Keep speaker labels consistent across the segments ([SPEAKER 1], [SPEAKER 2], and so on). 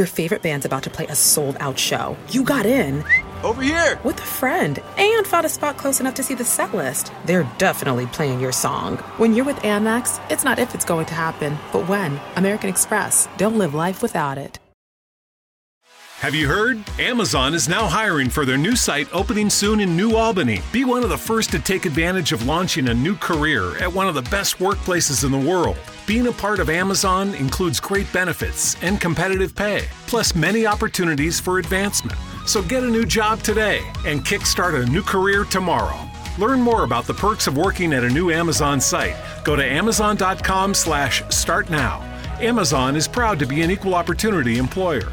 [SPEAKER 1] Your favorite band's about to play a sold out show. You got in.
[SPEAKER 2] Over here!
[SPEAKER 1] With a friend and found a spot close enough to see the set list. They're definitely playing your song. When you're with Amex, it's not if it's going to happen, but when. American Express. Don't live life without it.
[SPEAKER 3] Have you heard? Amazon is now hiring for their new site opening soon in New Albany. Be one of the first to take advantage of launching a new career at one of the best workplaces in the world. Being a part of Amazon includes great benefits and competitive pay, plus many opportunities for advancement. So get a new job today and kickstart a new career tomorrow. Learn more about the perks of working at a new Amazon site. Go to amazon.com slash start now. Amazon is proud to be an equal opportunity employer.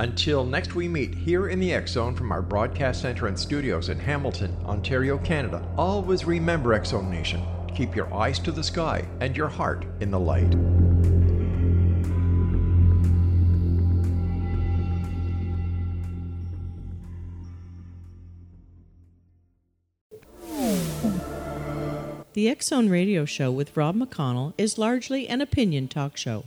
[SPEAKER 4] Until next we meet here in the X Zone from our broadcast center and studios in Hamilton, Ontario, Canada, always remember X Zone Nation. Keep your eyes to the sky and your heart in the light.
[SPEAKER 5] The Zone Radio Show with Rob McConnell is largely an opinion talk show.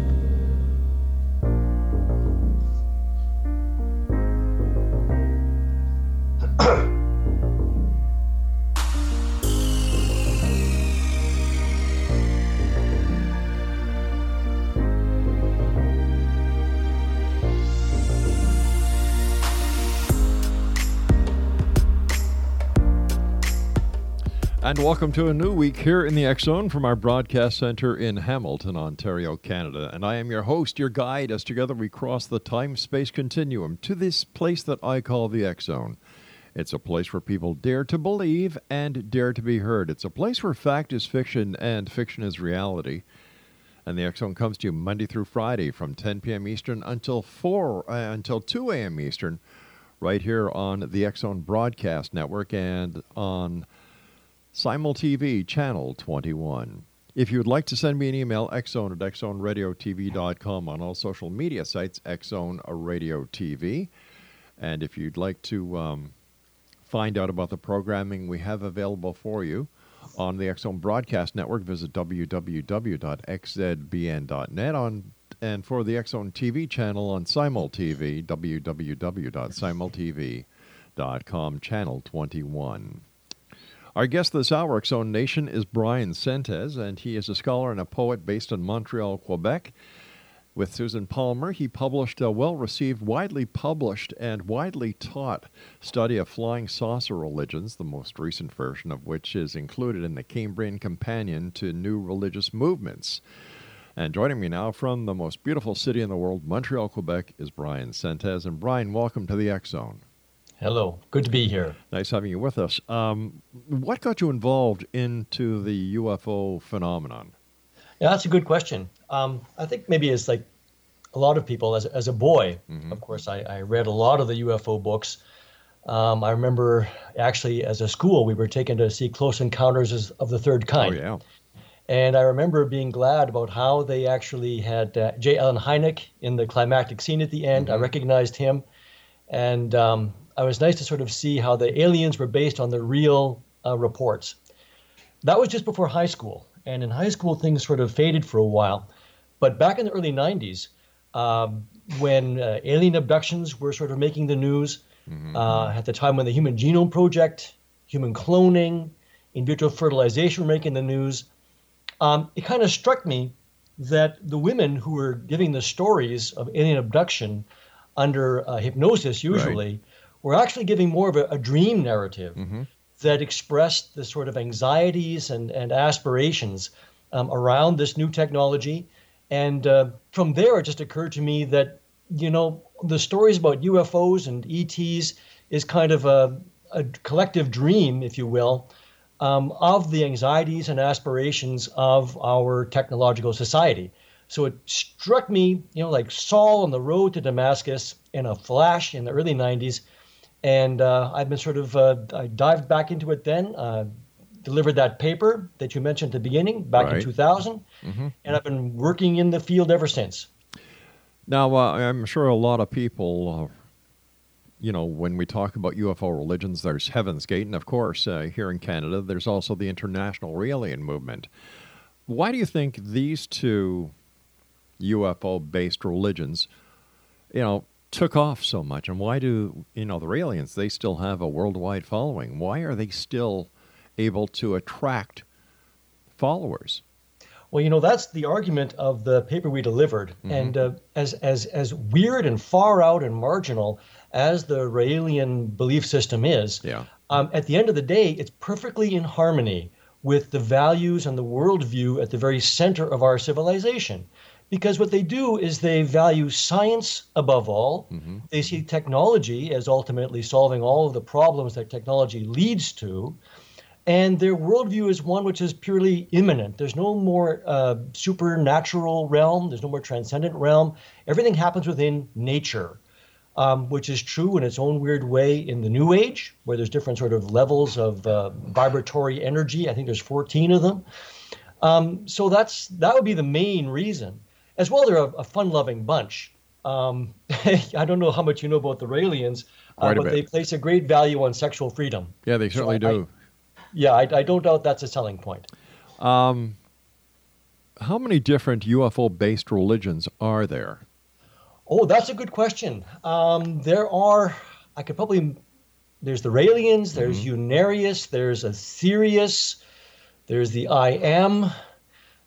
[SPEAKER 4] And welcome to a new week here in the Zone from our broadcast center in Hamilton, Ontario, Canada. And I am your host, your guide, as together we cross the time space continuum to this place that I call the Zone. It's a place where people dare to believe and dare to be heard. It's a place where fact is fiction and fiction is reality. And the Zone comes to you Monday through Friday from 10 p.m. Eastern until 4 uh, until 2 a.m. Eastern, right here on the Zone Broadcast Network and on Simul TV Channel 21. If you would like to send me an email, xzone at xzoneradiotv.com on all social media sites, xzone radio TV. And if you'd like to um, find out about the programming we have available for you on the Zone Broadcast Network, visit www.xzbn.net on and for the Zone TV channel on SimulTV, www.simultv.com, channel 21. Our guest this hour, Zone Nation, is Bryan Sentes, and he is a scholar and a poet based in Montreal, Quebec. With Susan Palmer, he published a well received, widely published, and widely taught study of flying saucer religions, the most recent version of which is included in the Cambridge Companion to New Religious Movements. And joining me now from the most beautiful city in the world, Montreal, Quebec, is Bryan Sentes. And Bryan, welcome to the X Zone.
[SPEAKER 2] Hello, good to be here.
[SPEAKER 4] Nice having you with us. Um, what got you involved into the UFO phenomenon?
[SPEAKER 2] Yeah, that's a good question. Um, I think maybe it's like a lot of people, as, as a boy, mm-hmm. of course, I, I, read a lot of the UFO books. Um, I remember actually, as a school, we were taken to see Close Encounters of the Third Kind.
[SPEAKER 4] Oh, yeah.
[SPEAKER 2] And I remember being glad about how they actually had uh, J. Allen Hynek in the climactic scene at the end. Mm-hmm. I recognized him. And um, I was nice to sort of see how the aliens were based on the real uh, reports. That was just before high school. And in high school, things sort of faded for a while. But back in the early 90s, um, when uh, alien abductions were sort of making the news, mm-hmm. uh, at the time when the Human Genome Project, human cloning, in vitro fertilization were making the news, um, it kind of struck me that the women who were giving the stories of alien abduction under uh, hypnosis, usually, right. Were actually giving more of a, a dream narrative. Mm-hmm that expressed the sort of anxieties and, and aspirations um, around this new technology. And uh, from there, it just occurred to me that, you know, the stories about UFOs and ETs is kind of a, a collective dream, if you will, um, of the anxieties and aspirations of our technological society. So it struck me, you know, like Saul on the road to Damascus in a flash in the early 90s and uh, I've been sort of, uh, I dived back into it then, uh, delivered that paper that you mentioned at the beginning back right. in 2000, mm-hmm. and I've been working in the field ever since.
[SPEAKER 4] Now, uh, I'm sure a lot of people, uh, you know, when we talk about UFO religions, there's Heaven's Gate, and of course, uh, here in Canada, there's also the International Raelian Movement. Why do you think these two UFO based religions, you know, took off so much, and why do you know the aliens? They still have a worldwide following. Why are they still able to attract followers?
[SPEAKER 2] Well, you know that's the argument of the paper we delivered, mm-hmm. and uh, as as as weird and far out and marginal as the Raelian belief system is,
[SPEAKER 4] yeah.
[SPEAKER 2] Um, at the end of the day, it's perfectly in harmony with the values and the worldview at the very center of our civilization because what they do is they value science above all. Mm-hmm. They see technology as ultimately solving all of the problems that technology leads to. And their worldview is one which is purely immanent. There's no more uh, supernatural realm, there's no more transcendent realm. Everything happens within nature, um, which is true in its own weird way in the New Age, where there's different sort of levels of uh, vibratory energy. I think there's 14 of them. Um, so that's that would be the main reason as well, they're a, a fun-loving bunch. Um, I don't know how much you know about the Raelians, uh, but they place a great value on sexual freedom.
[SPEAKER 4] Yeah, they certainly so do.
[SPEAKER 2] I, yeah, I, I, don't doubt that's a selling point. Um,
[SPEAKER 4] how many different UFO-based religions are there?
[SPEAKER 2] Oh, that's a good question. Um, there are. I could probably. There's the Raelians. There's mm-hmm. Unarius. There's Aetherius. There's the I Am.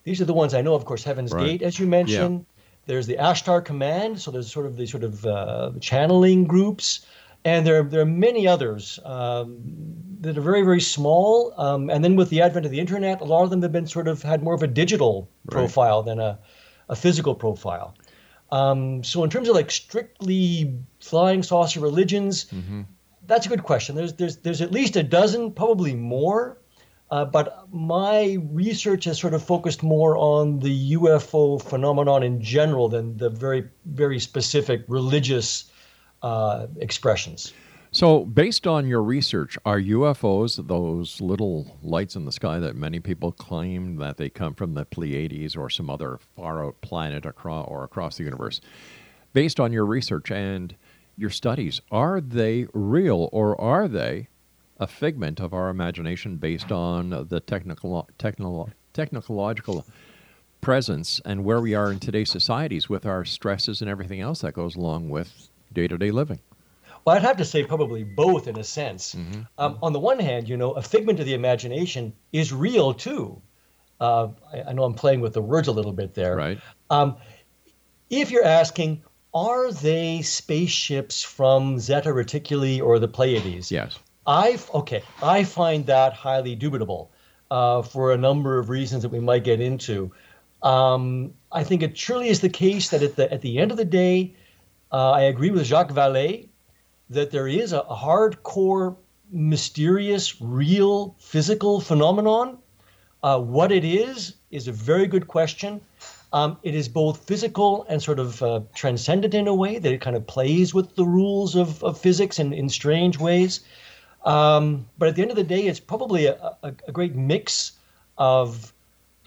[SPEAKER 2] These are the ones I know, of course, Heaven's right. Gate, as you mentioned. Yeah. There's the Ashtar Command, so there's sort of these sort of uh, channeling groups, and there there are many others um, that are very very small. Um, and then with the advent of the internet, a lot of them have been sort of had more of a digital profile right. than a, a physical profile. Um, so in terms of like strictly flying saucer religions, mm-hmm. that's a good question. There's there's there's at least a dozen, probably more. Uh, but my research has sort of focused more on the UFO phenomenon in general than the very, very specific religious uh, expressions.
[SPEAKER 4] So, based on your research, are UFOs those little lights in the sky that many people claim that they come from the Pleiades or some other far out planet across or across the universe? Based on your research and your studies, are they real or are they a figment of our imagination based on the technical, technical, technological presence and where we are in today's societies with our stresses and everything else that goes along with day to day living?
[SPEAKER 2] Well, I'd have to say probably both in a sense. Mm-hmm. Um, on the one hand, you know, a figment of the imagination is real too. Uh, I, I, know I'm playing with the words a little bit there.
[SPEAKER 4] Right. Um,
[SPEAKER 2] if you're asking, are they spaceships from Zeta Reticuli or the Pleiades?
[SPEAKER 4] Yes.
[SPEAKER 2] I okay, I find that highly dubitable uh, for a number of reasons that we might get into. Um, I think it truly is the case that at the at the end of the day, uh, I agree with Jacques Vallée that there is a, a hardcore, mysterious, real physical phenomenon. Uh, what it is is a very good question. Um, it is both physical and sort of uh, transcendent in a way that it kind of plays with the rules of, of physics in, in strange ways. Um, but at the end of the day, it's probably a, a, a great mix of,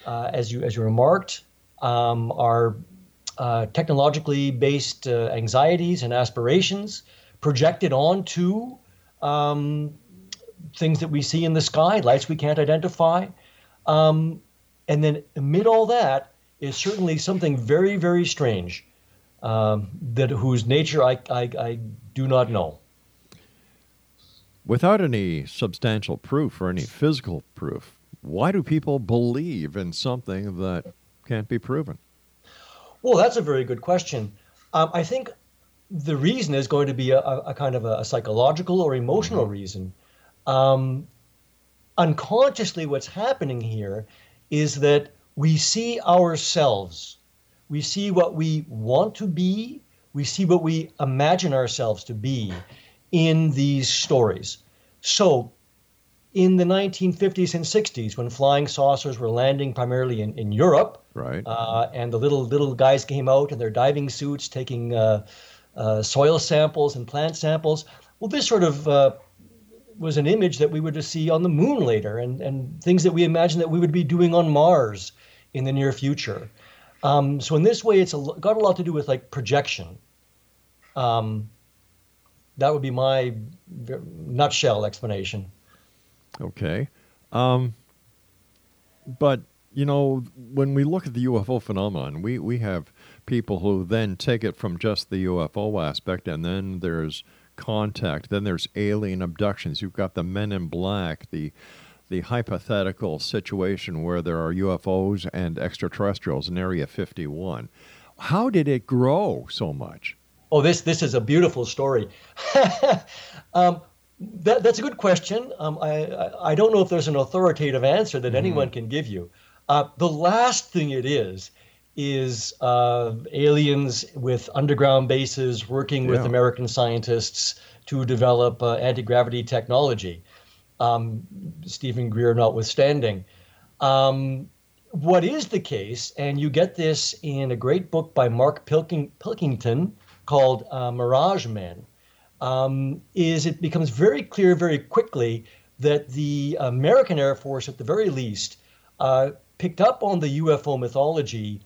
[SPEAKER 2] uh, as you as you remarked, um, our uh, technologically based uh, anxieties and aspirations projected onto um, things that we see in the sky, lights we can't identify, um, and then amid all that is certainly something very very strange um, that whose nature I, I, I do not know
[SPEAKER 4] without any substantial proof or any physical proof, why do people believe in something that can't be proven?
[SPEAKER 2] Well, that's a very good question. Um, I think the reason is going to be a, a kind of a, a, psychological or emotional mm-hmm. reason. Um, unconsciously, what's happening here is that we see ourselves, we see what we want to be, we see what we imagine ourselves to be in these stories. So, in the 1950s and 60s, when flying saucers were landing primarily in, in Europe,
[SPEAKER 4] right,
[SPEAKER 2] uh, and the little little guys came out in their diving suits taking uh, uh, soil samples and plant samples, well, this sort of uh, was an image that we would see on the moon later, and and things that we imagined that we would be doing on Mars in the near future. Um, so in this way, it's a, got a lot to do with like projection. Um, that would be my nutshell explanation.
[SPEAKER 4] Okay. Um, but, you know, when we look at the UFO phenomenon, we, we have people who then take it from just the UFO aspect, and then there's contact, then there's alien abductions. You've got the men in black, the the hypothetical situation where there are UFOs and extraterrestrials in Area 51. How did it grow so much?
[SPEAKER 2] Oh, this this is a beautiful story. um, that, that's a good question. Um, I, I, I don't know if there's an authoritative answer that mm anyone can give you. Uh, the last thing it is is uh, aliens with underground bases working yeah. with American scientists to develop uh, anti gravity technology. Um, Steven Greer notwithstanding. Um, what is the case, and you get this in a great book by Mark Pilking, Pilkington called uh, Mirage Men, um, is it becomes very clear very quickly that the American Air Force, at the very least, uh, picked up on the UFO mythology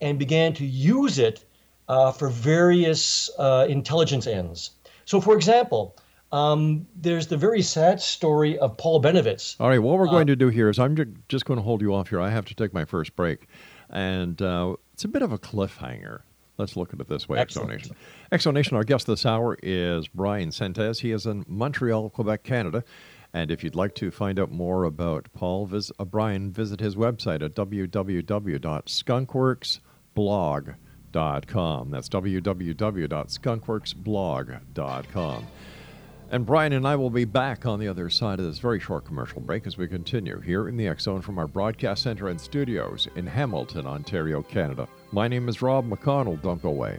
[SPEAKER 2] and began to use it uh, for various uh, intelligence ends. So, for example, um, there's the very sad story of Paul Bennewitz.
[SPEAKER 4] All right, what we're going uh, to do here is I'm just going to hold you off here. I have to take my first break. And uh, it's a bit of a cliffhanger. Let's look at it this way, X Zone Nation. Exonation, our guest this hour is Bryan Sentes. He is in Montreal, Quebec, Canada. And if you'd like to find out more about Paul, visit, uh, Bryan, visit his website at www.skunkworksblog.com. That's www.skunkworksblog.com. And Brian and I will be back on the other side of this very short commercial break as we continue here in the X Zone from our broadcast center and studios in Hamilton, Ontario, Canada. My name is Rob McConnell. Don't go away.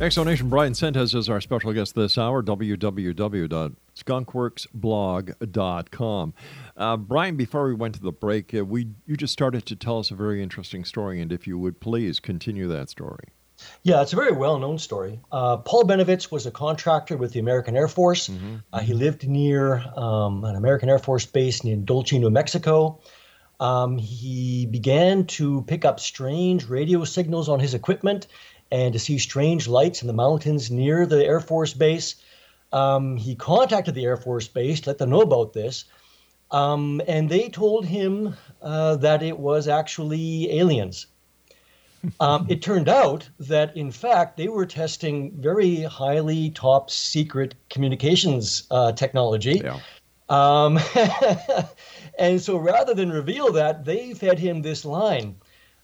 [SPEAKER 4] Exonation Bryan Sentes is our special guest this hour, www.skunkworksblog.com. Uh, Bryan, before we went to the break, uh, we you just started to tell us a very interesting story, and if you would please continue that story.
[SPEAKER 2] Yeah, it's a very well known story. Uh, Paul Bennewitz was a contractor with the American Air Force. Uh, he lived near um, an American Air Force base in Dulce, New Mexico. Um, he began to pick up strange radio signals on his equipment and to see strange lights in the mountains near the Air Force base. Um, he contacted the Air Force base, let them know about this, um, and they told him uh, that it was actually aliens. Um, it turned out that, in fact, they were testing very highly top secret communications uh, technology.
[SPEAKER 4] Yeah.
[SPEAKER 2] Um, and so rather than reveal that, they fed him this line.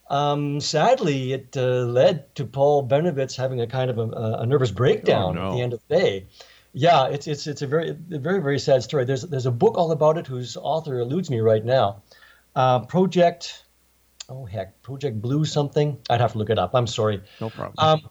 [SPEAKER 2] Um, sadly, it uh, led to Paul Bennewitz having a kind of a, a nervous breakdown
[SPEAKER 4] no.
[SPEAKER 2] at the end of the day. Yeah, it's it's it's a very a very very sad story. There's there's a book all about it whose author eludes me right now. Uh, Project, oh heck, Project Blue something. I'd have to look it up. I'm sorry.
[SPEAKER 4] No problem.
[SPEAKER 2] Um,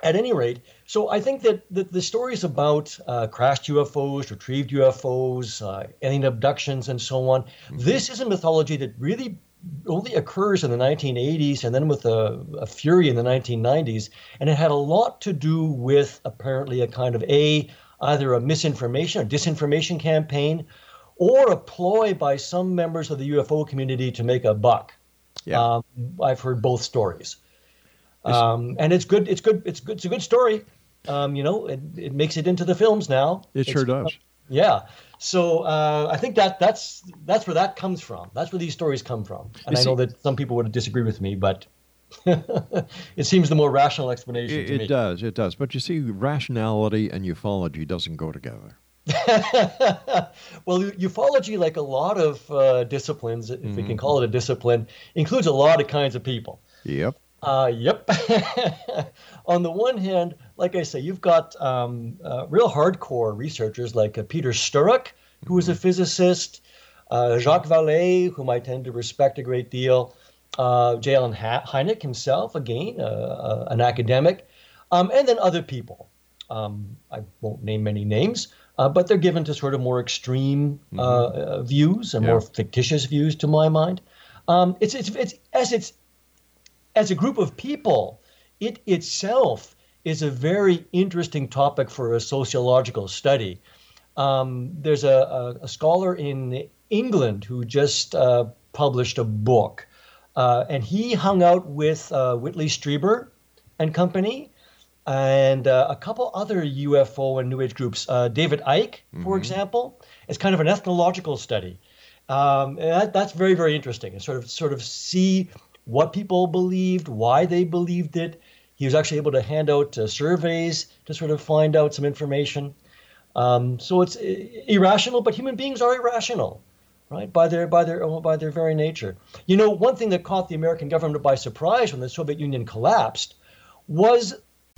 [SPEAKER 2] at any rate, so I think that the, the stories about uh, crashed UFOs, retrieved UFOs, uh, alien abductions, and so on, this is a mythology that really only occurs in the 1980s and then with a, a fury in the 1990s. And it had a lot to do with apparently a kind of a either a misinformation or disinformation campaign or a ploy by some members of the UFO community to make a buck.
[SPEAKER 4] Yeah.
[SPEAKER 2] Um, I've heard both stories. Um, and it's good. It's good. It's good. It's a good story. Um, you know, it, it makes it into the films now.
[SPEAKER 4] It
[SPEAKER 2] It's-
[SPEAKER 4] sure does.
[SPEAKER 2] Yeah. So uh, I think that that's that's where that comes from. That's where these stories come from. And
[SPEAKER 4] You
[SPEAKER 2] I know that some people would disagree with me, but it seems the more rational explanation to
[SPEAKER 4] It,
[SPEAKER 2] me.
[SPEAKER 4] it does, it does. But you see, rationality and ufology doesn't go together.
[SPEAKER 2] well, ufology, like a lot of uh, disciplines, if we
[SPEAKER 4] Mm-hmm.
[SPEAKER 2] can call it a discipline, includes a lot of kinds of people.
[SPEAKER 4] Yep.
[SPEAKER 2] Uh, yep. On the one hand, like I say, you've got um, uh, real hardcore researchers like uh, Peter Sturrock, who is a physicist, uh, Jacques Vallée, whom I tend to respect a great deal, uh, J. Hynek himself, again, uh, an academic, um, and then other people. Um, I won't name many names, uh, but they're given to sort of more extreme uh, views and more fictitious views, to my mind. Um, it's, it's, it's as it's as a group of people, it itself is a very interesting topic for a sociological study. Um, there's a, a, a, scholar in England who just uh, published a book, uh, and he hung out with uh, Whitley Strieber and company, and uh, a couple other UFO and New Age groups. Uh, David Icke, mm-hmm. for example, is kind of an ethnological study. Um, that, that's very, very interesting. And sort of, sort of see what people believed, why they believed it. He was actually able to hand out uh, surveys to sort of find out some information. Um, so it's irrational, but human beings are irrational, right? By their by their by their very nature. You know, one thing that caught the American government by surprise when the Soviet Union collapsed was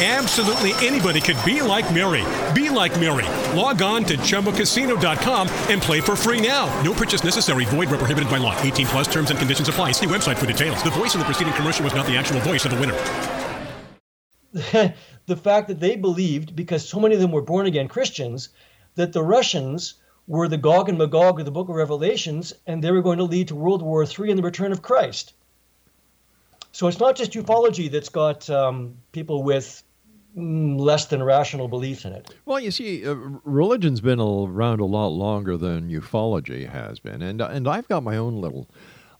[SPEAKER 3] Absolutely anybody could be like Mary. Be like Mary. Log on to ChumbaCasino.com and play for free now. No purchase necessary. Void where prohibited by law. 18 plus terms and conditions apply. See website for details. The voice in the preceding commercial was not the actual voice of the winner.
[SPEAKER 2] the fact that they believed, because so many of them were born again Christians, that the Russians were the Gog and Magog of the book of Revelations, and they were going to lead to World War III and the return of Christ. So it's not just ufology that's got um, people with mm, less than rational beliefs in it.
[SPEAKER 4] Well, you see, uh, religion's been around a lot longer than ufology has been, and and I've got my own little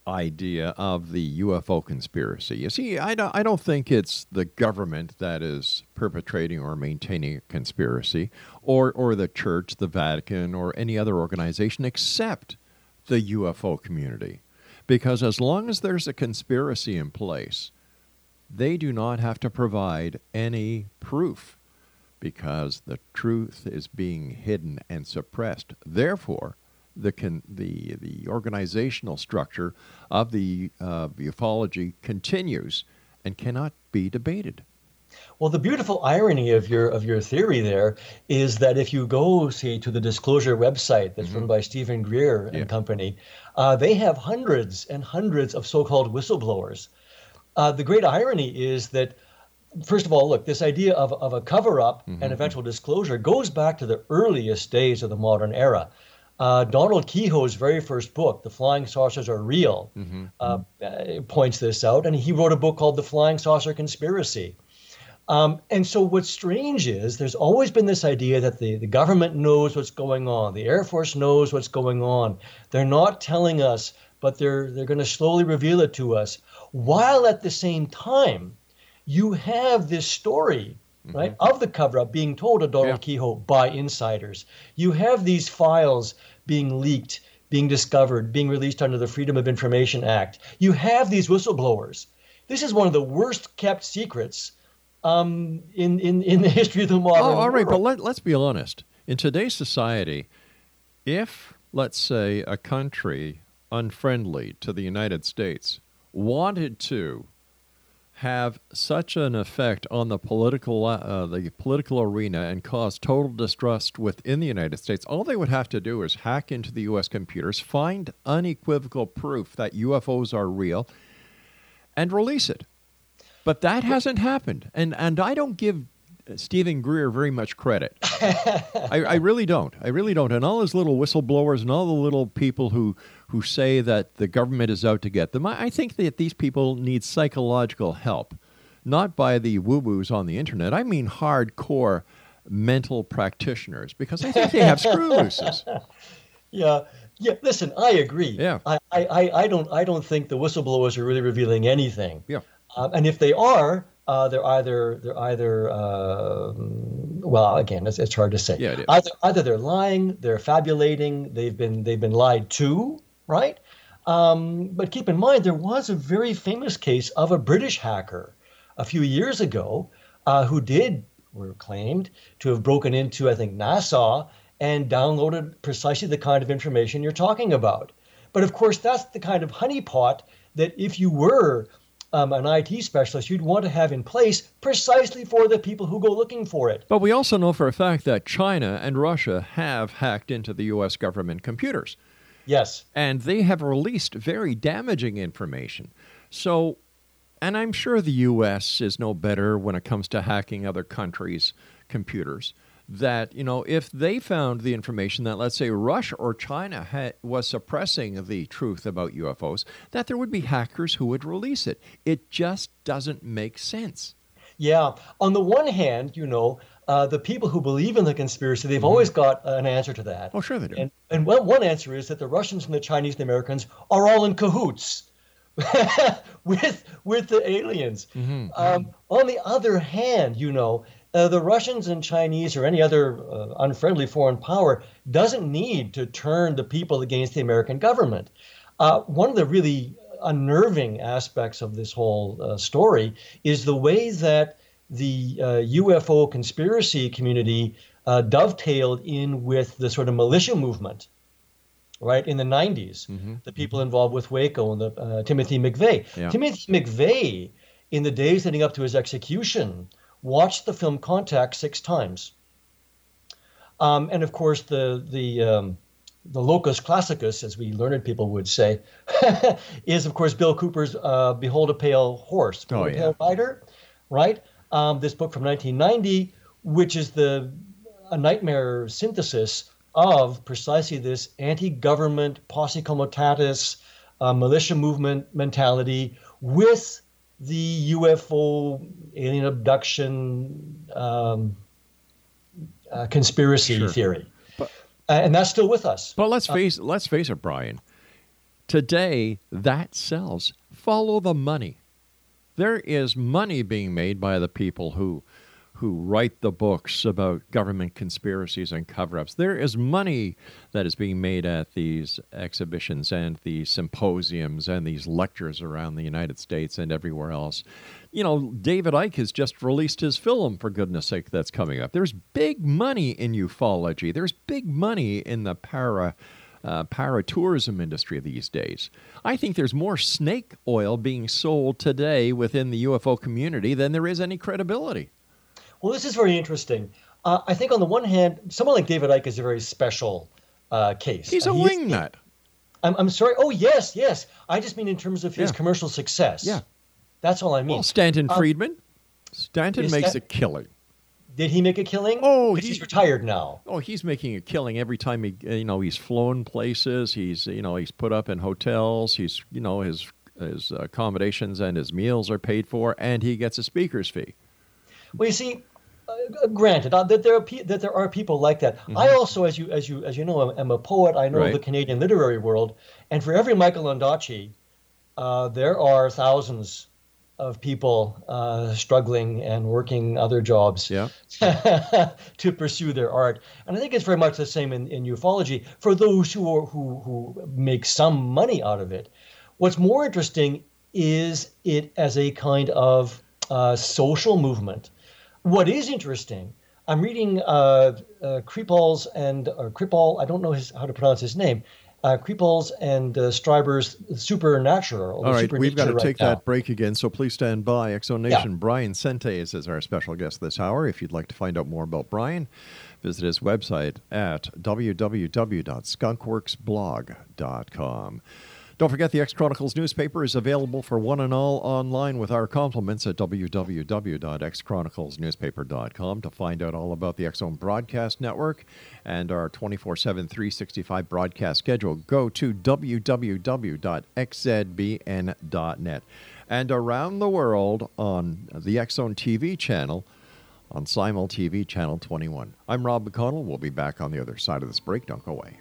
[SPEAKER 4] idea of the UFO conspiracy. You see, I don't, I don't think it's the government that is perpetrating or maintaining a conspiracy, or or the church, the Vatican, or any other organization except the UFO community. Because as long as there's a conspiracy in place, they do not have to provide any proof because the truth is being hidden and suppressed. Therefore, the, con- the, the organizational structure of the uh, ufology continues and cannot be debated.
[SPEAKER 2] Well, the beautiful irony of your of your theory there is that if you go, say, to the Disclosure website that's mm-hmm. run by Steven Greer and yeah. company, uh, they have hundreds and hundreds of so-called whistleblowers. Uh, the great irony is that, first of all, look, this idea of, of a cover-up mm-hmm. and eventual disclosure goes back to the earliest days of the modern era. Uh, Donald Keyhoe's very first book, The Flying Saucers Are Real, mm-hmm. uh, points this out. And he wrote a book called The Flying Saucer Conspiracy. Um, and so what's strange is there's always been this idea that the, the government knows what's going on, the Air Force knows what's going on. They're not telling us, but they're they're going to slowly reveal it to us. While at the same time, you have this story, mm-hmm. right, of the cover-up being told to Donald yeah. Keyhoe by insiders. You have these files being leaked, being discovered, being released under the Freedom of Information Act. You have these whistleblowers. This is one of the worst kept secrets um, in, in, in the history of the modern
[SPEAKER 4] oh, all right,
[SPEAKER 2] world.
[SPEAKER 4] but let, let's be honest. In today's society, if, let's say, a country unfriendly to the United States wanted to have such an effect on the political uh, the political arena and cause total distrust within the United States, all they would have to do is hack into the U.S. computers, find unequivocal proof that UFOs are real, and release it. But that hasn't happened, and and I don't give uh, Steven Greer very much credit. I, I, really don't. I really don't. And all his little whistleblowers and all the little people who who say that the government is out to get them, I, I think that these people need psychological help, not by the woo woos on the internet. I mean hardcore mental practitioners because I think they have screw looses.
[SPEAKER 2] Yeah. Yeah, listen, I agree.
[SPEAKER 4] Yeah.
[SPEAKER 2] I, I, I don't I don't think the whistleblowers are really revealing anything.
[SPEAKER 4] Yeah.
[SPEAKER 2] Um, and if they are, uh, they're either they're either uh, well again it's, it's hard to say.
[SPEAKER 4] Yeah,
[SPEAKER 2] either either they're lying, they're fabulating, they've been they've been lied to, right? Um, but keep in mind there was a very famous case of a British hacker a few years ago uh, who did were claimed to have broken into I think NASA and downloaded precisely the kind of information you're talking about. But of course that's the kind of honeypot that if you were um, an IT specialist you'd want to have in place precisely for the people who go looking for it.
[SPEAKER 4] But we also know for a fact that China and Russia have hacked into the U.S. government computers.
[SPEAKER 2] Yes.
[SPEAKER 4] And they have released very damaging information. So, and I'm sure the U.S. is no better when it comes to hacking other countries' computers. That you know if they found the information that let's say Russia or China had, was suppressing the truth about UFOs, that there would be hackers who would release it. It just doesn't make sense.
[SPEAKER 2] Yeah. On the one hand, you know, uh, the people who believe in the conspiracy, they've always got an answer to that.
[SPEAKER 4] Oh, sure they do.
[SPEAKER 2] And, and one, one answer is that the Russians and the Chinese and the Americans are all in cahoots with with the aliens. Um, on the other hand, you know, uh, the Russians and Chinese or any other uh, unfriendly foreign power doesn't need to turn the people against the American government. Uh, one of the really unnerving aspects of this whole uh, story is the way that the uh, UFO conspiracy community uh, dovetailed in with the sort of militia movement right in the 90s the people involved with waco and the uh, timothy mcveigh
[SPEAKER 4] Yeah.
[SPEAKER 2] timothy mcveigh in the days leading up to his execution watched the film contact six times um, and of course the the um, the locus classicus as we learned people would say is of course bill cooper's uh, behold a pale horse
[SPEAKER 4] Oh,
[SPEAKER 2] Behold a
[SPEAKER 4] yeah.
[SPEAKER 2] pale rider right um, this book from 1990 which is the a nightmare synthesis of precisely this anti-government posse comitatus uh, militia movement mentality with the UFO alien abduction um, uh, conspiracy
[SPEAKER 4] Sure.
[SPEAKER 2] theory, Uh, and that's still with us.
[SPEAKER 4] But let's face let's face it, Bryan. Today that sells. Follow the money. There is money being made by the people who who write the books about government conspiracies and cover-ups. There is money that is being made at these exhibitions and these symposiums and these lectures around the United States and everywhere else. You know, David Icke has just released his film for goodness sake that's coming up. There's big money in ufology. There's big money in the para uh, paratourism industry these days. I think there's more snake oil being sold today within the UFO community than there is any credibility.
[SPEAKER 2] Well, this is very interesting. Uh, I think on the one hand, someone like David Icke is a very special uh, case.
[SPEAKER 4] He's a
[SPEAKER 2] Uh,
[SPEAKER 4] wingnut.
[SPEAKER 2] I'm, I'm sorry. Oh, yes, yes. I just mean in terms of his
[SPEAKER 4] Yeah.
[SPEAKER 2] commercial success.
[SPEAKER 4] Yeah.
[SPEAKER 2] That's all I mean.
[SPEAKER 4] Well, Stanton
[SPEAKER 2] Um,
[SPEAKER 4] Friedman. Stanton makes
[SPEAKER 2] Stan-
[SPEAKER 4] a killing.
[SPEAKER 2] Did he make a killing?
[SPEAKER 4] Oh, he-
[SPEAKER 2] he's retired now.
[SPEAKER 4] Oh, he's making a killing every time he, you know, he's flown places. He's, you know, he's put up in hotels. He's, you know, his his accommodations and his meals are paid for, and he gets a speaker's fee.
[SPEAKER 2] Well, you see, uh, granted uh, that there are pe- that there are people like that. I also, as you as you as you know, am, am a poet. I know
[SPEAKER 4] Mm-hmm. Right.
[SPEAKER 2] the Canadian literary world, and for every Michael Ondaatje, uh, there are thousands of people uh, struggling and working other jobs
[SPEAKER 4] Yeah.
[SPEAKER 2] to pursue their art. And I think it's very much the same in, in ufology for those who are, who who make some money out of it. What's more interesting is it as a kind of uh, social movement. What is interesting, I'm reading uh, uh, Kripal's and or Kripal, I don't know his, how to pronounce his name, uh, Kripal's and uh, Strieber's Supernatural.
[SPEAKER 4] All right,
[SPEAKER 2] Super
[SPEAKER 4] we've got to
[SPEAKER 2] Nature
[SPEAKER 4] take
[SPEAKER 2] right now.
[SPEAKER 4] that break again, so please stand by. X Zone Nation, Bryan Sentes is our special guest this hour. If you'd like to find out more about Bryan, visit his website at www.skunkworksblog.com. Don't forget the X Chronicles newspaper is available for one and all online with our compliments at www.xchroniclesnewspaper.com to find out all about the Zone Broadcast Network and our 24 7 365 broadcast schedule. Go to www.xzbn.net. And around the world on the Zone TV channel on Simul TV Channel 21. I'm Rob McConnell. We'll be back on the other side of this break. Don't go away.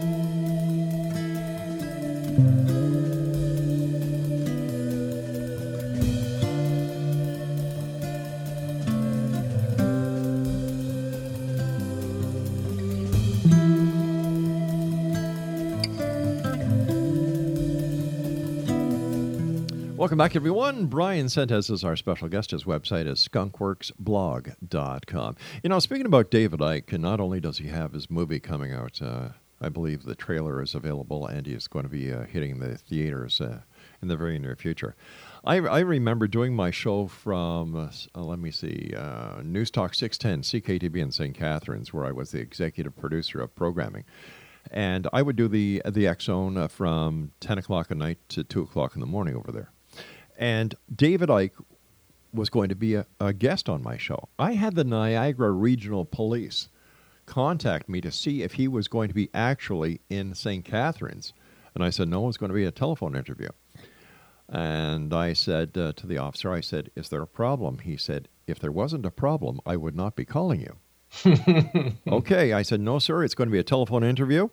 [SPEAKER 4] Welcome back, everyone. Bryan Sentes is our special guest. His website is skunkworksblog.com. You know, speaking about David Icke, not only does he have his movie coming out, uh, I believe the trailer is available and he is going to be uh, hitting the theaters uh, in the very near future. I, I remember doing my show from, uh, let me see, uh, News Talk 610, CKTB in St. Catharines, where I was the executive producer of programming. And I would do the the X Zone uh, from 10 o'clock at night to 2 o'clock in the morning over there. And David Icke was going to be a, a, guest on my show. I had the Niagara Regional Police contact me to see if he was going to be actually in St. Catharines. And I said, no, it's going to be a telephone interview. And I said uh, to the officer, I said, is there a problem? He said, if there wasn't a problem, I would not be calling you. okay. I said, no, sir, it's going to be a telephone interview.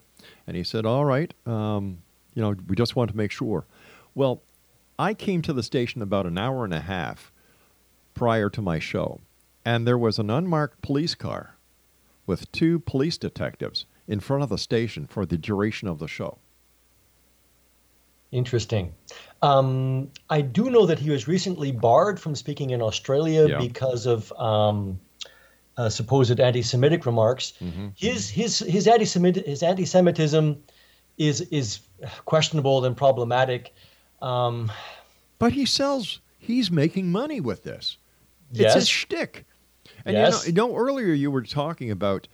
[SPEAKER 4] And he said, all right. Um, you know, we just want to make sure. Well, I came to the station about an hour and a half prior to my show, and there was an unmarked police car with two police detectives in front of the station for the duration of the show.
[SPEAKER 2] Interesting. Um, I do know that he was recently barred from speaking in Australia yeah. because of um, uh, supposed anti-Semitic remarks. Mm-hmm. His his his anti-Semitic his anti-Semitism is is questionable and problematic. Um,
[SPEAKER 4] but he sells. He's making money with this. Yes. It's a shtick. And yes. you, know, you know, earlier you were talking about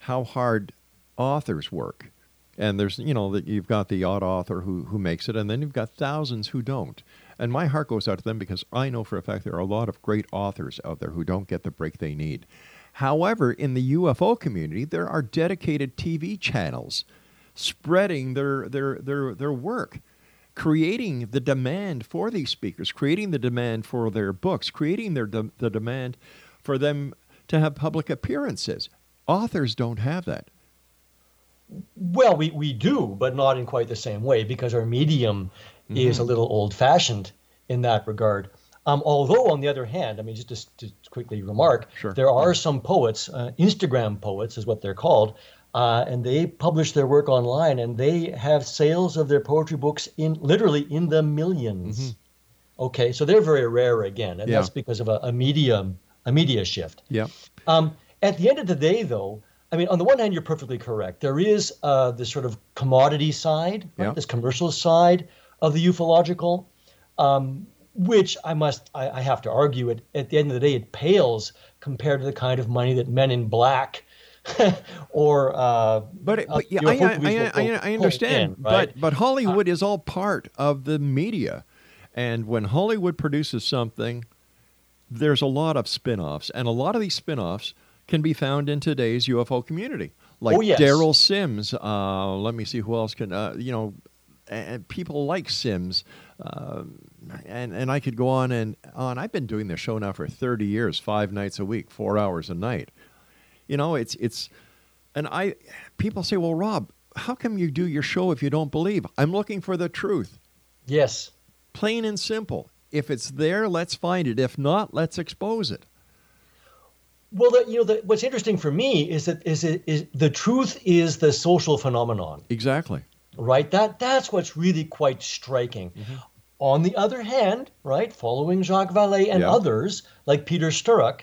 [SPEAKER 4] how hard authors work, and there's you know that you've got the odd author who who makes it, and then you've got thousands who don't. And my heart goes out to them because I know for a fact there are a lot of great authors out there who don't get the break they need. However, in the UFO community, there are dedicated TV channels spreading their their their their work creating the demand for these speakers, creating the demand for their books, creating their de- the demand for them to have public appearances. Authors don't have that.
[SPEAKER 2] Well, we, we do, but not in quite the same way because our medium mm-hmm. is a little old fashioned in that regard. Um, although, on the other hand, I mean, just to, to quickly remark,
[SPEAKER 4] sure.
[SPEAKER 2] there are some poets, uh, Instagram poets is what they're called, uh, and they publish their work online, and they have sales of their poetry books in literally in the 1000000s
[SPEAKER 4] mm-hmm.
[SPEAKER 2] Okay, so they're very rare again, and
[SPEAKER 4] Yeah.
[SPEAKER 2] that's because of a, a media a media shift.
[SPEAKER 4] Yeah.
[SPEAKER 2] Um, at the end of the day, though, I mean, on the one hand, you're perfectly correct. There is uh, this sort of commodity side, right?
[SPEAKER 4] Yeah.
[SPEAKER 2] this commercial side of the ufological, um, which I must, I, I have to argue, it at the end of the day, it pales compared to the kind of money that Men in Black or uh,
[SPEAKER 4] But, it,
[SPEAKER 2] uh,
[SPEAKER 4] but yeah, I, I, I, I, understand.
[SPEAKER 2] in, right?
[SPEAKER 4] But but Hollywood is all part of the media, and when Hollywood produces something, there's a lot of spin-offs, and a lot of these spin-offs can be found in today's UFO community, like
[SPEAKER 2] Oh, yes.
[SPEAKER 4] Derrel Sims. Uh, let me see who else can. Uh, you know, and people like Sims. Um, and and I could go on and on. I've been doing this show now for 30 years, five nights a week, four hours a night. You know, it's it's, and I, people say, well, Rob, how come you do your show if you don't believe? I'm looking for the truth.
[SPEAKER 2] Yes.
[SPEAKER 4] Plain and simple. If it's there, let's find it. If not, let's expose it.
[SPEAKER 2] Well, the, you know, the, what's interesting for me is that is it is the truth is the social phenomenon.
[SPEAKER 4] Exactly.
[SPEAKER 2] right? That that's what's really quite striking.
[SPEAKER 4] Mm-hmm.
[SPEAKER 2] On the other hand, right, following Jacques Vallée and
[SPEAKER 4] Yeah.
[SPEAKER 2] others like Peter Sturrock,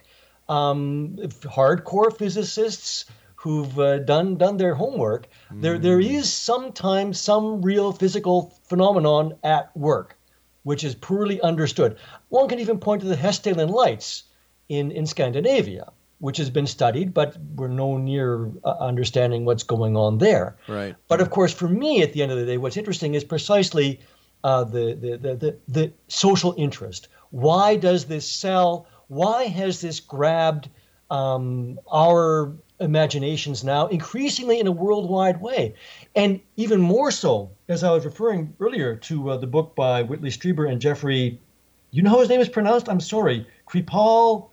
[SPEAKER 2] um, hardcore physicists who've uh, done done their homework, there there
[SPEAKER 4] Mm.
[SPEAKER 2] is sometimes some real physical phenomenon at work, which is poorly understood. One can even point to the Hessdalen lights in in Scandinavia. Which has been studied, but we're no near uh, understanding what's going on there.
[SPEAKER 4] Right.
[SPEAKER 2] But of course, for me, at the end of the day, what's interesting is precisely uh, the, the, the, the, the social interest. Why does this sell? Why has this grabbed um, our imaginations now increasingly in a worldwide way? And even more so, as I was referring earlier to uh, the book by Whitley Strieber and Jeffrey, you know how his name is pronounced? I'm sorry, Kripal.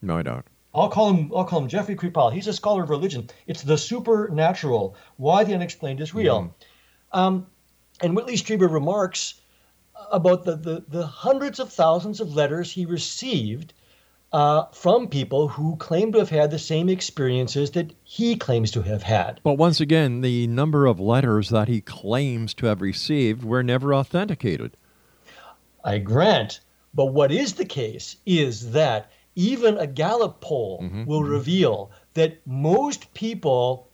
[SPEAKER 4] No, I don't.
[SPEAKER 2] I'll call him. I'll call him Jeffrey Kripal. He's a scholar of religion. It's the supernatural. Why the unexplained is real. Um, and Whitley Strieber remarks about the, the, the hundreds of thousands of letters he received uh, from people who claim to have had the same experiences that he claims to have had.
[SPEAKER 4] But once again, the number of letters that he claims to have received were never authenticated.
[SPEAKER 2] I grant. But what is the case is that even a Gallup poll will reveal that most people,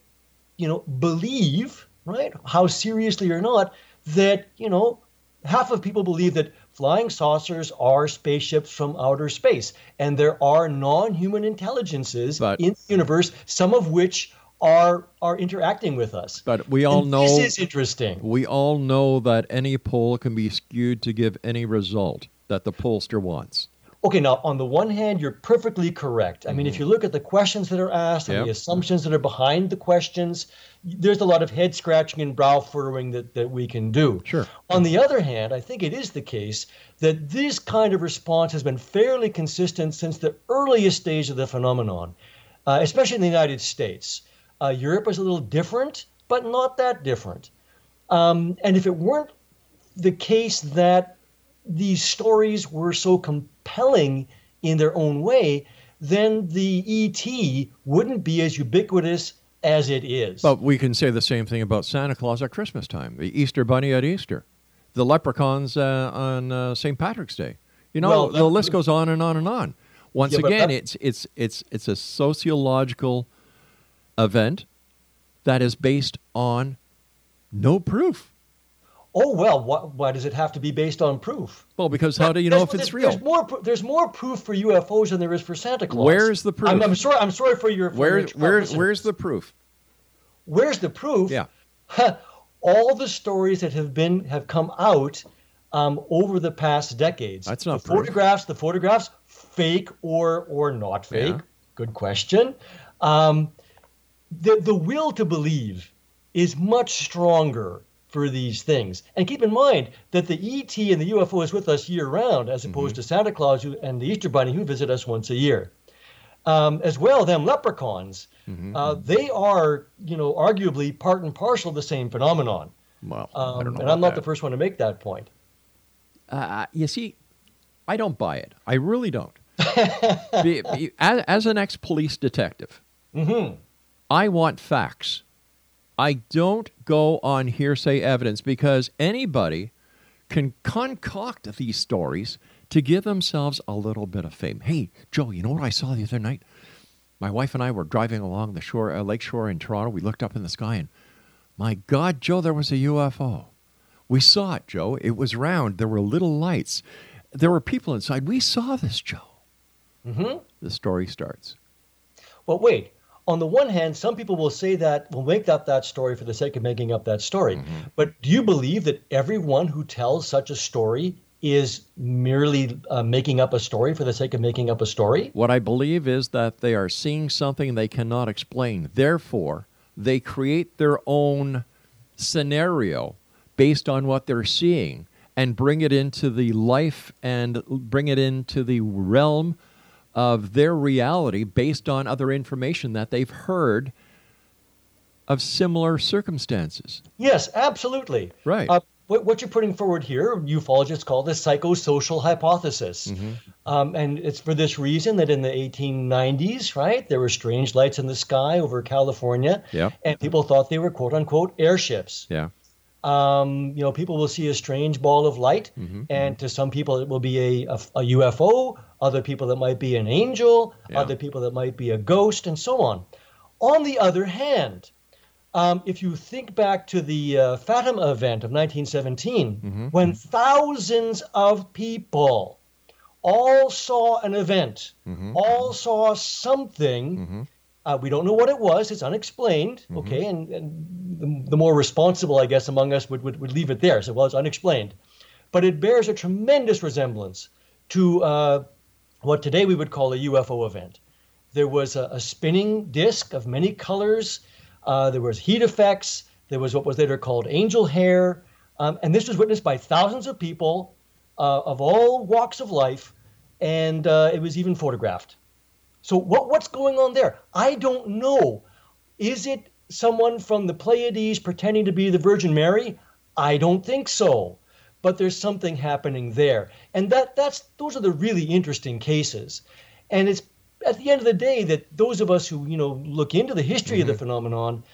[SPEAKER 2] you know, believe, right, how seriously or not, that, you know, half of people believe that flying saucers are spaceships from outer space. And there are non human intelligences
[SPEAKER 4] But-
[SPEAKER 2] in the universe, some of which are are interacting with us.
[SPEAKER 4] But we all
[SPEAKER 2] And
[SPEAKER 4] know
[SPEAKER 2] this is interesting.
[SPEAKER 4] We all know that any poll can be skewed to give any result that the pollster wants.
[SPEAKER 2] Okay, now on the one hand, you're perfectly correct. I mean, if you look at the questions that are asked and
[SPEAKER 4] Yep.
[SPEAKER 2] the assumptions that are behind the questions, there's a lot of head scratching and brow furrowing that, that we can do.
[SPEAKER 4] Sure.
[SPEAKER 2] On the other hand, I think it is the case that this kind of response has been fairly consistent since the earliest stage of the phenomenon, uh, especially in the United States. Uh, Europe is a little different, but not that different. Um, and if it weren't the case that these stories were so compelling in their own way, then the ET wouldn't be as ubiquitous as it is.
[SPEAKER 4] But we can say the same thing about Santa Claus at Christmas time, the Easter Bunny at Easter, the leprechauns uh, on uh, St. Patrick's Day. You know,
[SPEAKER 2] Well,
[SPEAKER 4] the list goes on and on and on. Once
[SPEAKER 2] Yeah,
[SPEAKER 4] again,
[SPEAKER 2] that-
[SPEAKER 4] it's it's it's it's a sociological event that is based on no proof.
[SPEAKER 2] Oh well, why, why does it have to be based on proof?
[SPEAKER 4] Well, because how do you know if
[SPEAKER 2] There's-
[SPEAKER 4] it's real?
[SPEAKER 2] There's more. There's more proof for UFOs than there is for Santa Claus.
[SPEAKER 4] Where's the proof?
[SPEAKER 2] I'm, I'm sorry. I'm sorry for your. For
[SPEAKER 4] Where,
[SPEAKER 2] your
[SPEAKER 4] where, where's the proof?
[SPEAKER 2] Where's the proof?
[SPEAKER 4] Yeah.
[SPEAKER 2] All the stories that have been have come out um, over the past decades.
[SPEAKER 4] That's not
[SPEAKER 2] the
[SPEAKER 4] proof.
[SPEAKER 2] photographs. The photographs, fake or or not fake.
[SPEAKER 4] Yeah.
[SPEAKER 2] Good question. Um, the the will to believe is much stronger for these things. And keep in mind that the ET and the UFO is with us year round, as
[SPEAKER 4] Mm-hmm.
[SPEAKER 2] opposed to Santa Claus who, and the Easter Bunny who visit us once a year. um, as well, them leprechauns, uh, they are, you know, arguably part and parcel of the same phenomenon.
[SPEAKER 4] Well,
[SPEAKER 2] Um,
[SPEAKER 4] I don't know.
[SPEAKER 2] and I'm not
[SPEAKER 4] that.
[SPEAKER 2] the first one to make that point.
[SPEAKER 4] Uh, you see, I don't buy it. I really don't. As, as an ex police detective,
[SPEAKER 2] Mm-hmm.
[SPEAKER 4] I want facts. I don't go on hearsay evidence because anybody can concoct these stories to give themselves a little bit of fame. Hey, Joe, you know what I saw the other night? My wife and I were driving along the shore, uh, lake shore in Toronto. We looked up in the sky and, my God, Joe, there was a UFO. We saw it, Joe. It was round. There were little lights. There were people inside. We saw this, Joe.
[SPEAKER 2] Mm-hmm.
[SPEAKER 4] The story starts.
[SPEAKER 2] Well, wait, on the one hand, some people will say that, will make up that story for the sake of making up that story.
[SPEAKER 4] Mm-hmm.
[SPEAKER 2] But do you believe that everyone who tells such a story is merely uh, making up a story for the sake of making up a story?
[SPEAKER 4] What I believe is that they are seeing something they cannot explain. Therefore, they create their own scenario based on what they're seeing and bring it into the life and bring it into the realm of their reality based on other information that they've heard of similar circumstances.
[SPEAKER 2] Yes, absolutely.
[SPEAKER 4] Right.
[SPEAKER 2] Uh, what, what you're putting forward here, ufologists call the psychosocial hypothesis.
[SPEAKER 4] Mm-hmm.
[SPEAKER 2] Um, and it's for this reason that in the 1890s, right, there were strange lights in the sky over California,
[SPEAKER 4] Yeah.
[SPEAKER 2] and people thought they were quote unquote airships.
[SPEAKER 4] Yeah.
[SPEAKER 2] Um, you know, people will see a strange ball of light,
[SPEAKER 4] Mm-hmm.
[SPEAKER 2] and to some people it will be a, a, a UFO, other people it might be an angel,
[SPEAKER 4] Yeah.
[SPEAKER 2] other people it might be a ghost, and so on. On the other hand, um, if you think back to the uh, Fatima event of 1917,
[SPEAKER 4] Mm-hmm.
[SPEAKER 2] when thousands of people all saw an event,
[SPEAKER 4] Mm-hmm.
[SPEAKER 2] all saw something. Uh, we don't know what it was. It's unexplained.
[SPEAKER 4] Mm-hmm.
[SPEAKER 2] Okay, and, and the, the more responsible, I guess, among us would, would, would leave it there. So, well, it's unexplained. But it bears a tremendous resemblance to uh, what today we would call a UFO event. There was a, a spinning disc of many colors. Uh, there was heat effects. There was what was later called angel hair, um, and this was witnessed by thousands of people uh, of all walks of life, and uh, it was even photographed. So what what's going on there? I don't know. Is it someone from the Pleiades pretending to be the Virgin Mary? I don't think so. But there's something happening there. And that that's those are the really interesting cases. And it's at the end of the day that those of us who, you know, look into the history of the phenomenon,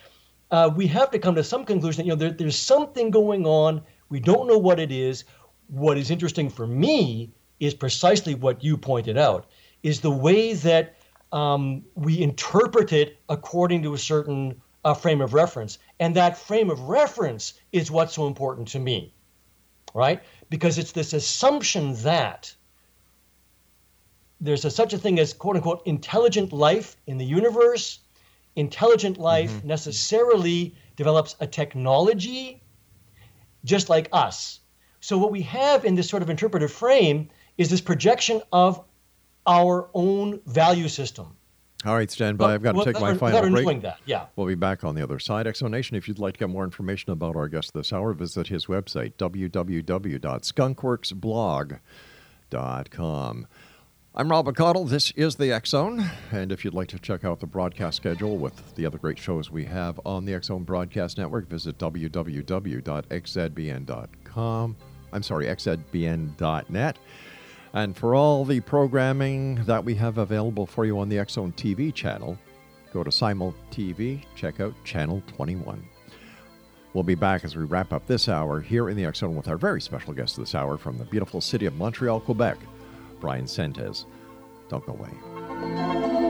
[SPEAKER 2] uh, we have to come to some conclusion that you know there, there's something going on. We don't know what it is. What is interesting for me is precisely what you pointed out: is the way that um, we interpret it according to a certain uh, frame of reference, and that frame of reference is what's so important to me, right? Because it's this assumption that there's a, such a thing as quote unquote intelligent life in the universe. Intelligent life necessarily develops a technology just like us. So, what we have in this sort of interpretive frame is this projection of our own value system.
[SPEAKER 4] All right, stand by. I've got to
[SPEAKER 2] Well,
[SPEAKER 4] take my final break.
[SPEAKER 2] that, yeah.
[SPEAKER 4] We'll be back on the other side. X Zone Nation, if you'd like to get more information about our guest this hour, visit his website, www.skunkworksblog.com. I'm Rob McConnell. This is the X Zone. And if you'd like to check out the broadcast schedule with the other great shows we have on the X Zone Broadcast Network, visit www.xzbn.com. I'm sorry, xzbn.net. And for all the programming that we have available for you on the X Zone TV channel, go to Simul TV, check out Channel 21. We'll be back as we wrap up this hour here in the X Zone with our very special guest this hour from the beautiful city of Montreal, Quebec, Bryan Sentes. Don't go away.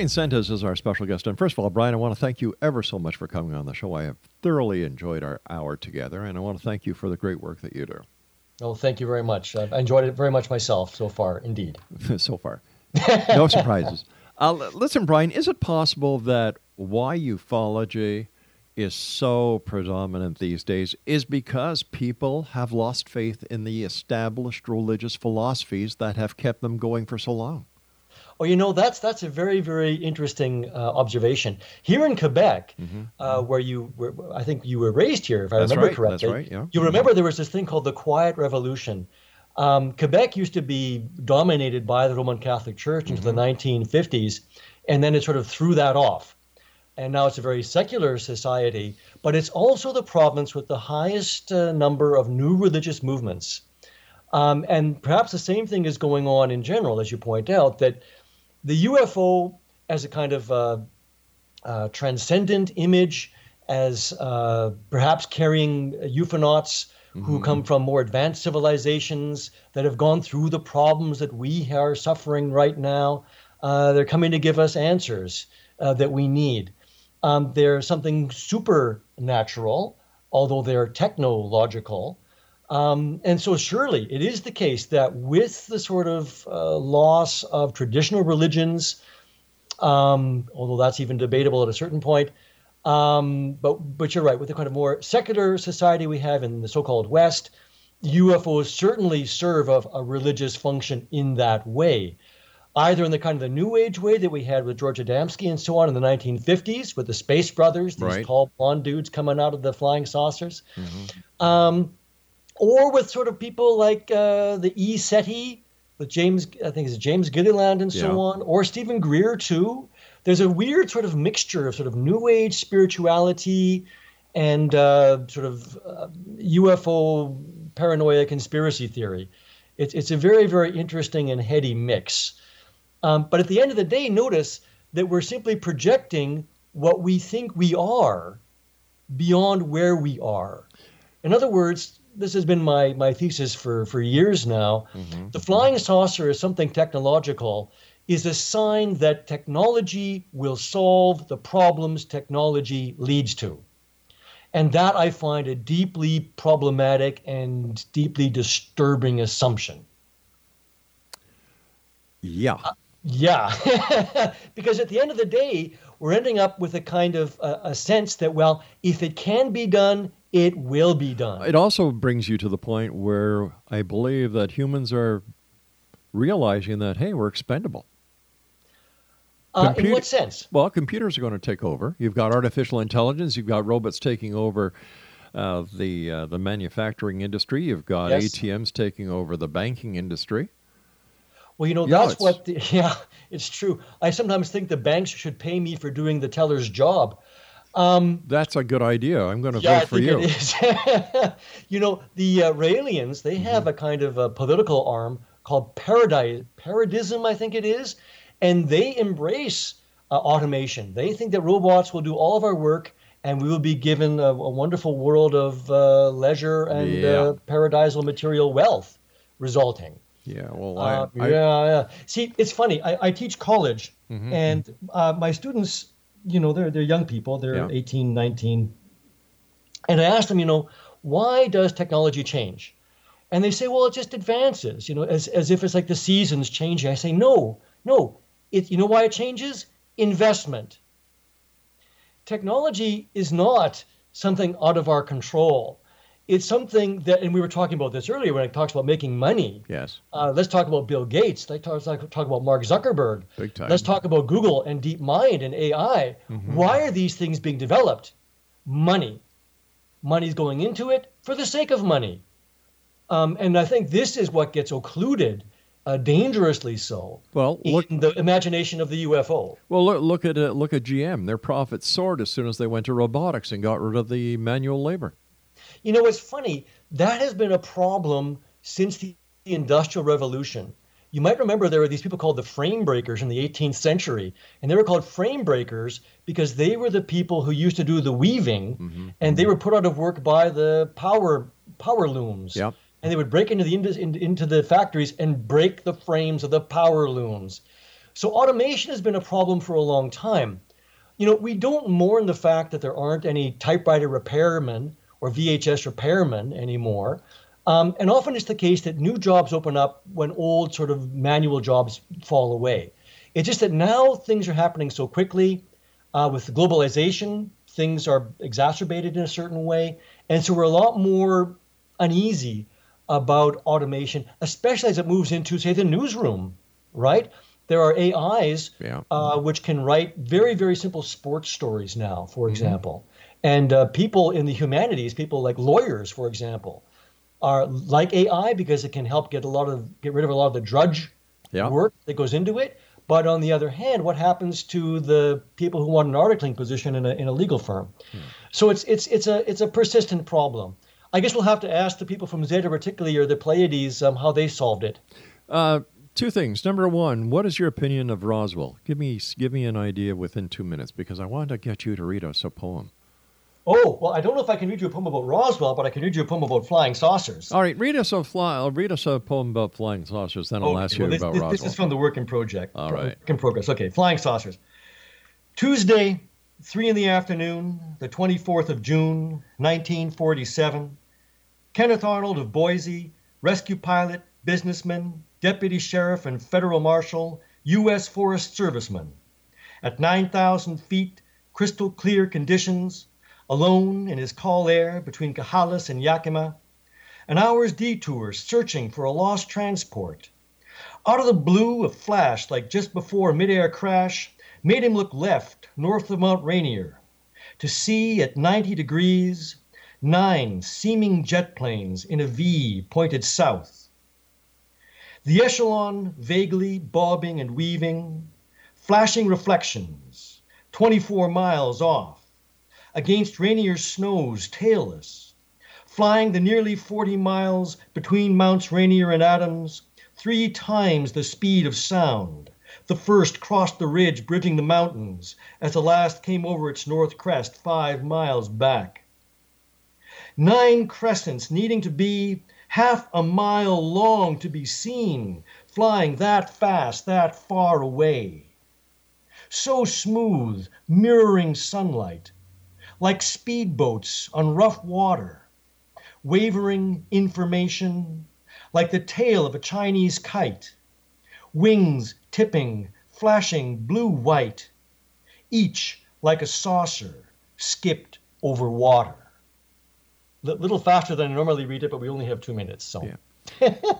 [SPEAKER 6] Bryan Sentes is our special guest. And first of all, Bryan, I want to thank you ever so much for coming on the show. I have thoroughly enjoyed our hour together, and I want to thank you for the great work that you do.
[SPEAKER 2] Oh, thank you very much. I've enjoyed it very much myself so far, indeed.
[SPEAKER 6] so far. No surprises. Uh, listen, Bryan, is it possible that why ufology is so predominant these days is because people have lost faith in the established religious philosophies that have kept them going for so long?
[SPEAKER 2] Oh, you know that's that's a very very interesting uh, observation. Here in Quebec, uh, where you were, I think you were raised here, if I
[SPEAKER 6] Mm-hmm. That's
[SPEAKER 2] remember
[SPEAKER 6] right,
[SPEAKER 2] correctly.
[SPEAKER 6] that's right, yeah.
[SPEAKER 2] You remember there was this thing called the Quiet Revolution. Um, Quebec used to be dominated by the Roman Catholic Church into the
[SPEAKER 6] Mm-hmm.
[SPEAKER 2] 1950s, and then it sort of threw that off. And now it's a very secular society, but it's also the province with the highest uh, number of new religious movements. Um, and perhaps the same thing is going on in general, as you point out, that the UFO as a kind of uh, uh, transcendent image, as uh, perhaps carrying ufonauts who come from more advanced civilizations that have gone through the problems that we are suffering right now. Uh, they're coming to give us answers uh, that we need. Um, they're something supernatural, although they're technological. Um, and so, surely it is the case that with the sort of uh, loss of traditional religions, um, although that's even debatable at a certain point, um, but but you're right. With the kind of more secular society we have in the so-called West, UFOs certainly serve a, a religious function in that way, either in the kind of the New Age way that we had with George Adamski and so on in the 1950s with the Space Brothers, these
[SPEAKER 6] Right.
[SPEAKER 2] tall blonde dudes coming out of the flying saucers, um, or with sort of people like uh, the E SETI, with James, I think it's James Gilliland and so
[SPEAKER 6] Yeah.
[SPEAKER 2] on, or Steven Greer too. There's a weird sort of mixture of sort of New Age spirituality and uh, sort of uh, UFO paranoia conspiracy theory. It's, it's a very, very interesting and heady mix. Um, but at the end of the day, notice that we're simply projecting what we think we are beyond where we are. In other words, this has been my, my thesis for, for years now. The flying saucer is something technological, is a sign that technology will solve the problems technology leads to. And that I find a deeply problematic and deeply disturbing assumption.
[SPEAKER 6] Yeah.
[SPEAKER 2] Yeah, because at the end of the day, we're ending up with a kind of uh, a sense that well, if it can be done, it will be done.
[SPEAKER 6] It also brings you to the point where I believe that humans are realizing that hey, we're expendable.
[SPEAKER 2] Uh, in what sense?
[SPEAKER 6] Well, computers are going to take over. You've got artificial intelligence. You've got robots taking over uh, the uh, the manufacturing industry. You've got
[SPEAKER 2] Yes.
[SPEAKER 6] ATMs taking over the banking industry.
[SPEAKER 2] Well, you know,
[SPEAKER 6] Yeah,
[SPEAKER 2] that's what, the, yeah, it's true. I sometimes think the banks should pay me for doing the teller's job. Um,
[SPEAKER 6] That's a good idea. I'm going to
[SPEAKER 2] yeah,
[SPEAKER 6] vote for you.
[SPEAKER 2] you know, the uh, Raelians, they have a kind of a political arm called Paradise, Paradism, I think it is, and they embrace uh, automation. They think that robots will do all of our work and we will be given a, a wonderful world of uh, leisure and
[SPEAKER 6] Yeah.
[SPEAKER 2] uh, paradisal material wealth resulting.
[SPEAKER 6] Yeah, well,
[SPEAKER 2] Uh,
[SPEAKER 6] I, I,
[SPEAKER 2] yeah, yeah. See, it's funny. I, I teach college,
[SPEAKER 6] Mhm.
[SPEAKER 2] and uh, my students, you know, they're they're young people. They're
[SPEAKER 6] Yeah.
[SPEAKER 2] 18, 19. And I ask them, you know, why does technology change? And they say, well, it just advances, you know, as, as if it's like the seasons changing. I say, no, no. It, you know why it changes? Investment. Technology is not something out of our control. It's something that, and we were talking about this earlier when it talks about making money.
[SPEAKER 6] yes,
[SPEAKER 2] Uh, let's talk about Bill Gates. Let's talk, talk, talk about Mark Zuckerberg.
[SPEAKER 6] big time.
[SPEAKER 2] Let's talk about Google and DeepMind and AI.
[SPEAKER 6] Mhm.
[SPEAKER 2] Why are these things being developed? Money. Money's going into it for the sake of money. Um, and I think this is what gets occluded, uh, dangerously so,
[SPEAKER 6] Well, look.
[SPEAKER 2] in the imagination of the UFO.
[SPEAKER 6] Well, look, look at uh, look at GM. Their profits soared as soon as they went to robotics and got rid of the manual labor.
[SPEAKER 2] You know, it's funny. That has been a problem since the Industrial Revolution. You might remember there were these people called the frame breakers in the 18th century, and they were called frame breakers because they were the people who used to do the weaving, mm-hmm, mm-hmm. and they were put out of work by the power power looms.
[SPEAKER 6] Yep.
[SPEAKER 2] And they would break into the in- into the factories and break the frames of the power looms. So automation has been a problem for a long time. You know, we don't mourn the fact that there aren't any typewriter repairmen or VHS repairmen anymore. Um, and often it's the case that new jobs open up when old sort of manual jobs fall away. It's just that now things are happening so quickly. Uh, with globalization, things are exacerbated in a certain way. And so we're a lot more uneasy about automation, especially as it moves into, say, the newsroom, right? There are AIs
[SPEAKER 6] Yeah.
[SPEAKER 2] uh, which can write very, very simple sports stories now, for example. And uh, people in the humanities, people like lawyers, for example, are like AI because it can help get a lot of get rid of a lot of the drudge
[SPEAKER 6] Yeah.
[SPEAKER 2] work that goes into it. But on the other hand, what happens to the people who want an articling position in a, in a legal firm? So it's it's it's a it's a persistent problem. I guess we'll have to ask the people from Zeta Reticuli or the Pleiades um, how they solved it.
[SPEAKER 6] Uh, two things. Number one, what is your opinion of Roswell? Give me give me an idea within two minutes because I want to get you to read us a poem.
[SPEAKER 2] Oh well, I don't know if I can read you a poem about Roswell, but I can read you a poem about flying saucers.
[SPEAKER 6] All right, read us a fly. I'll read us a poem about flying saucers. Then I'll
[SPEAKER 2] Okay,
[SPEAKER 6] ask you
[SPEAKER 2] well, this,
[SPEAKER 6] about
[SPEAKER 2] this,
[SPEAKER 6] Roswell.
[SPEAKER 2] this is from the Work in Project.
[SPEAKER 6] All right.
[SPEAKER 2] Work in progress. Okay, flying saucers. Tuesday, three in the afternoon, the 24th of June, 1947. Kenneth Arnold of Boise, rescue pilot, businessman, deputy sheriff, and federal marshal, U.S. Forest Serviceman. At 9,000 feet, crystal clear conditions, alone in his CallAir between Chehalis and Yakima, an hour's detour searching for a lost transport. Out of the blue, a flash like just before midair crash made him look left, north of Mount Rainier, to see at 90 degrees nine seeming jet planes in a V pointed south. The echelon vaguely bobbing and weaving, flashing reflections, 24 miles off, against Rainier's snows tailless, flying the nearly 40 miles between Mounts Rainier and Adams, three times the speed of sound. The first crossed the ridge bridging the mountains as the last came over its north crest five miles back. Nine crescents needing to be half a mile long to be seen, flying that fast, that far away. So smooth, mirroring sunlight, like speedboats on rough water, wavering information, like the tail of a Chinese kite, wings tipping, flashing blue white, each like a saucer skipped over water. A little faster than I normally read it, but we only have two minutes, so.
[SPEAKER 6] Yeah.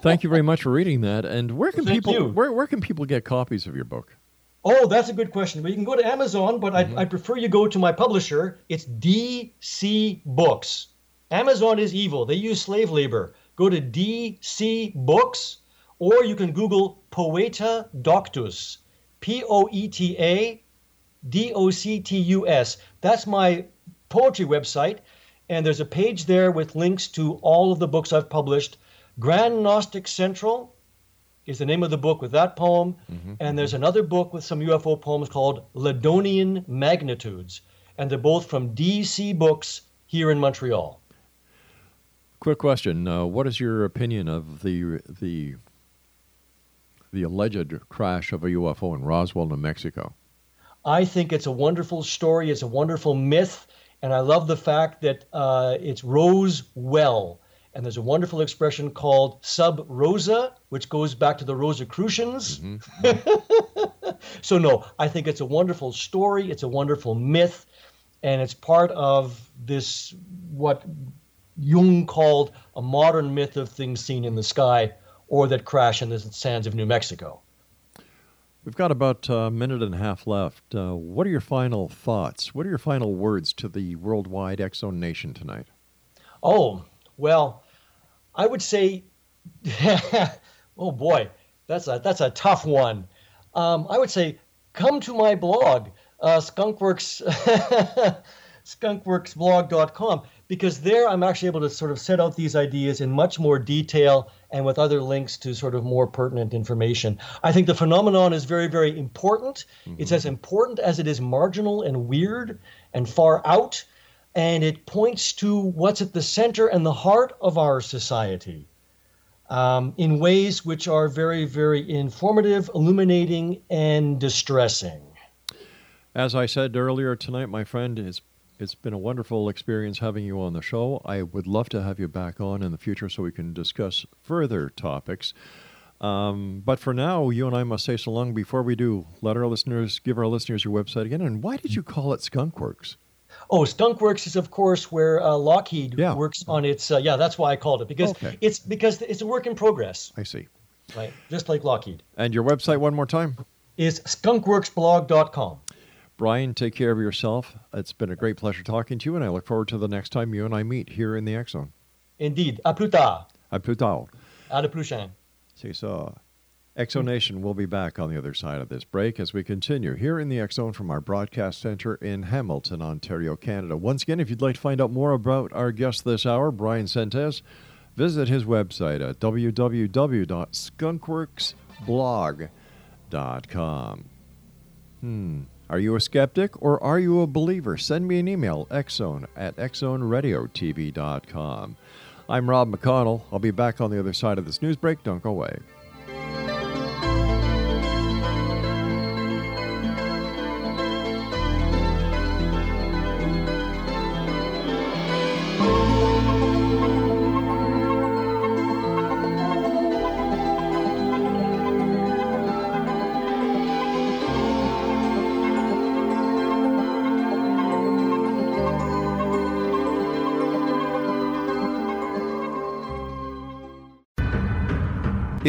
[SPEAKER 6] Thank you very much for reading that. And where can
[SPEAKER 2] Thank
[SPEAKER 6] people
[SPEAKER 2] you.
[SPEAKER 6] where where can people get copies of your book?
[SPEAKER 2] Oh, that's a good question. Well, you can go to Amazon, but
[SPEAKER 6] Mm-hmm.
[SPEAKER 2] I, I prefer you go to my publisher. It's DC Books. Amazon is evil. They use slave labor. Go to DC Books, or you can Google Poeta Doctus. P O E T A D O C T U S. That's my poetry website. And there's a page there with links to all of the books I've published. Grand Gnostic Central, is the name of the book with that poem. And there's another book with some UFO poems called Ladonian Magnitudes. And they're both from DC Books here in Montreal.
[SPEAKER 6] Quick question: uh, What is your opinion of the the the alleged crash of a UFO in Roswell, New Mexico?
[SPEAKER 2] I think it's a wonderful story. It's a wonderful myth. And I love the fact that uh, it's Rose Well. And there's a wonderful expression called sub rosa, which goes back to the Rosicrucians. so, no, I think it's a wonderful story. It's a wonderful myth. And it's part of this, what Jung called a modern myth of things seen in the sky or that crash in the sands of New Mexico.
[SPEAKER 6] We've got about a minute and a half left. Uh, what are your final thoughts? What are your final words to the worldwide X Zone Nation tonight?
[SPEAKER 2] Oh, well, I would say, oh boy, that's a that's a tough one. Um, I would say, come to my blog, uh, Skunkworks, skunkworksblog.com, because there I'm actually able to sort of set out these ideas in much more detail and with other links to sort of more pertinent information. I think the phenomenon is very, very important. It's as important as it is marginal and weird and far out and it points to what's at the center and the heart of our society um, in ways which are very, very informative, illuminating, and distressing.
[SPEAKER 6] As I said earlier tonight, my friend, it's, it's been a wonderful experience having you on the show. I would love to have you back on in the future so we can discuss further topics. Um, but for now, you and I must say so long. Before we do, let our listeners give our listeners your website again. And why did you call it Skunkworks?
[SPEAKER 2] Oh, Skunkworks is of course where uh, Lockheed works on its. Uh, yeah, that's why I called it because
[SPEAKER 6] Okay.
[SPEAKER 2] it's because it's a work in progress,
[SPEAKER 6] I see.
[SPEAKER 2] right? Just like Lockheed
[SPEAKER 6] And your website one more time?
[SPEAKER 2] is skunkworksblog.com.
[SPEAKER 6] Bryan, take care of yourself. It's been a great pleasure talking to you, and I look forward to the next time you and I meet here in the Zone.
[SPEAKER 2] Indeed. À plus tard.
[SPEAKER 6] À plus tard.
[SPEAKER 2] À la prochaine.
[SPEAKER 6] C'est so X Zone Nation will be back on the other side of this break as we continue here in the X Zone from our broadcast center in Hamilton, Ontario, Canada. Once again, if you'd like to find out more about our guest this hour, Bryan Sentes, visit his website at www.skunkworksblog.com. Hmm. Are you a skeptic or are you a believer? Send me an email, xzone at xzoneradiotv.com. I'm Rob McConnell. I'll be back on the other side of this news break. Don't go away.